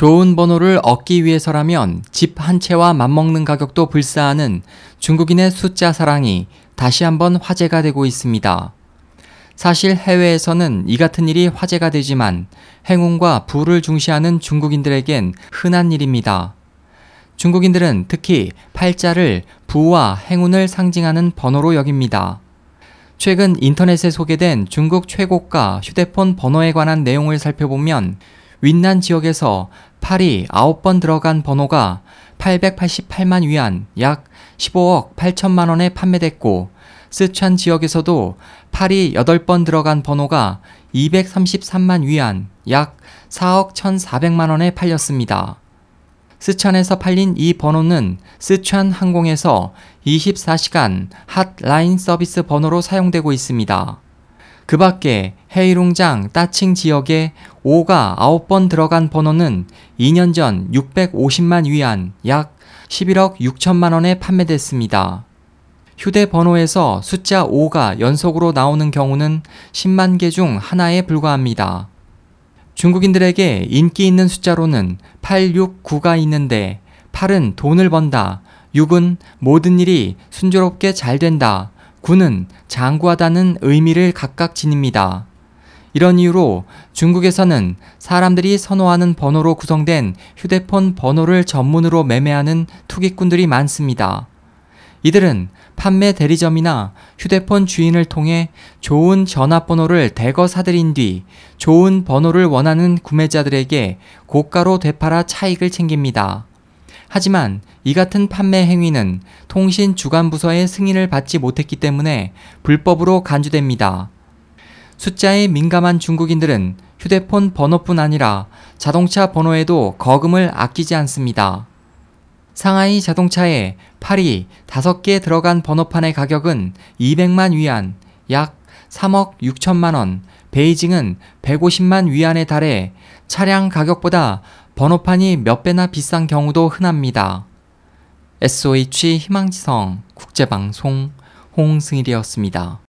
좋은 번호를 얻기 위해서라면 집 한 채와 맞먹는 가격도 불사하는 중국인의 숫자 사랑이 다시 한번 화제가 되고 있습니다. 사실 해외에서는 이 같은 일이 화제가 되지만 행운과 부를 중시하는 중국인들에겐 흔한 일입니다. 중국인들은 특히 팔자를 부와 행운을 상징하는 번호로 여깁니다. 최근 인터넷에 소개된 중국 최고가 휴대폰 번호에 관한 내용을 살펴보면 윈난 지역에서 8이 9번 들어간 번호가 888만 위안 약 15억 8천만 원에 판매됐고 스촨 지역에서도 8이 8번 들어간 번호가 233만 위안 약 4억 1,400만 원에 팔렸습니다. 스촨에서 팔린 이 번호는 스촨 항공에서 24시간 핫라인 서비스 번호로 사용되고 있습니다. 그 밖에 헤이룽장 따칭 지역에 5가 9번 들어간 번호는 2년 전 650만 위안 약 11억 6천만 원에 판매됐습니다. 휴대번호에서 숫자 5가 연속으로 나오는 경우는 10만 개 중 하나에 불과합니다. 중국인들에게 인기 있는 숫자로는 8, 6, 9가 있는데 8은 돈을 번다, 6은 모든 일이 순조롭게 잘 된다, 9는 장구하다는 의미를 각각 지닙니다. 이런 이유로 중국에서는 사람들이 선호하는 번호로 구성된 휴대폰 번호를 전문으로 매매하는 투기꾼들이 많습니다. 이들은 판매 대리점이나 휴대폰 주인을 통해 좋은 전화번호를 대거 사들인 뒤 좋은 번호를 원하는 구매자들에게 고가로 되팔아 차익을 챙깁니다. 하지만 이 같은 판매 행위는 통신 주관부서의 승인을 받지 못했기 때문에 불법으로 간주됩니다. 숫자에 민감한 중국인들은 휴대폰 번호뿐 아니라 자동차 번호에도 거금을 아끼지 않습니다. 상하이 자동차에 8이 5개 들어간 번호판의 가격은 200만 위안, 약 3억 6천만 원, 베이징은 150만 위안에 달해 차량 가격보다 번호판이 몇 배나 비싼 경우도 흔합니다. SOH 희망지성 국제방송 홍승일이었습니다.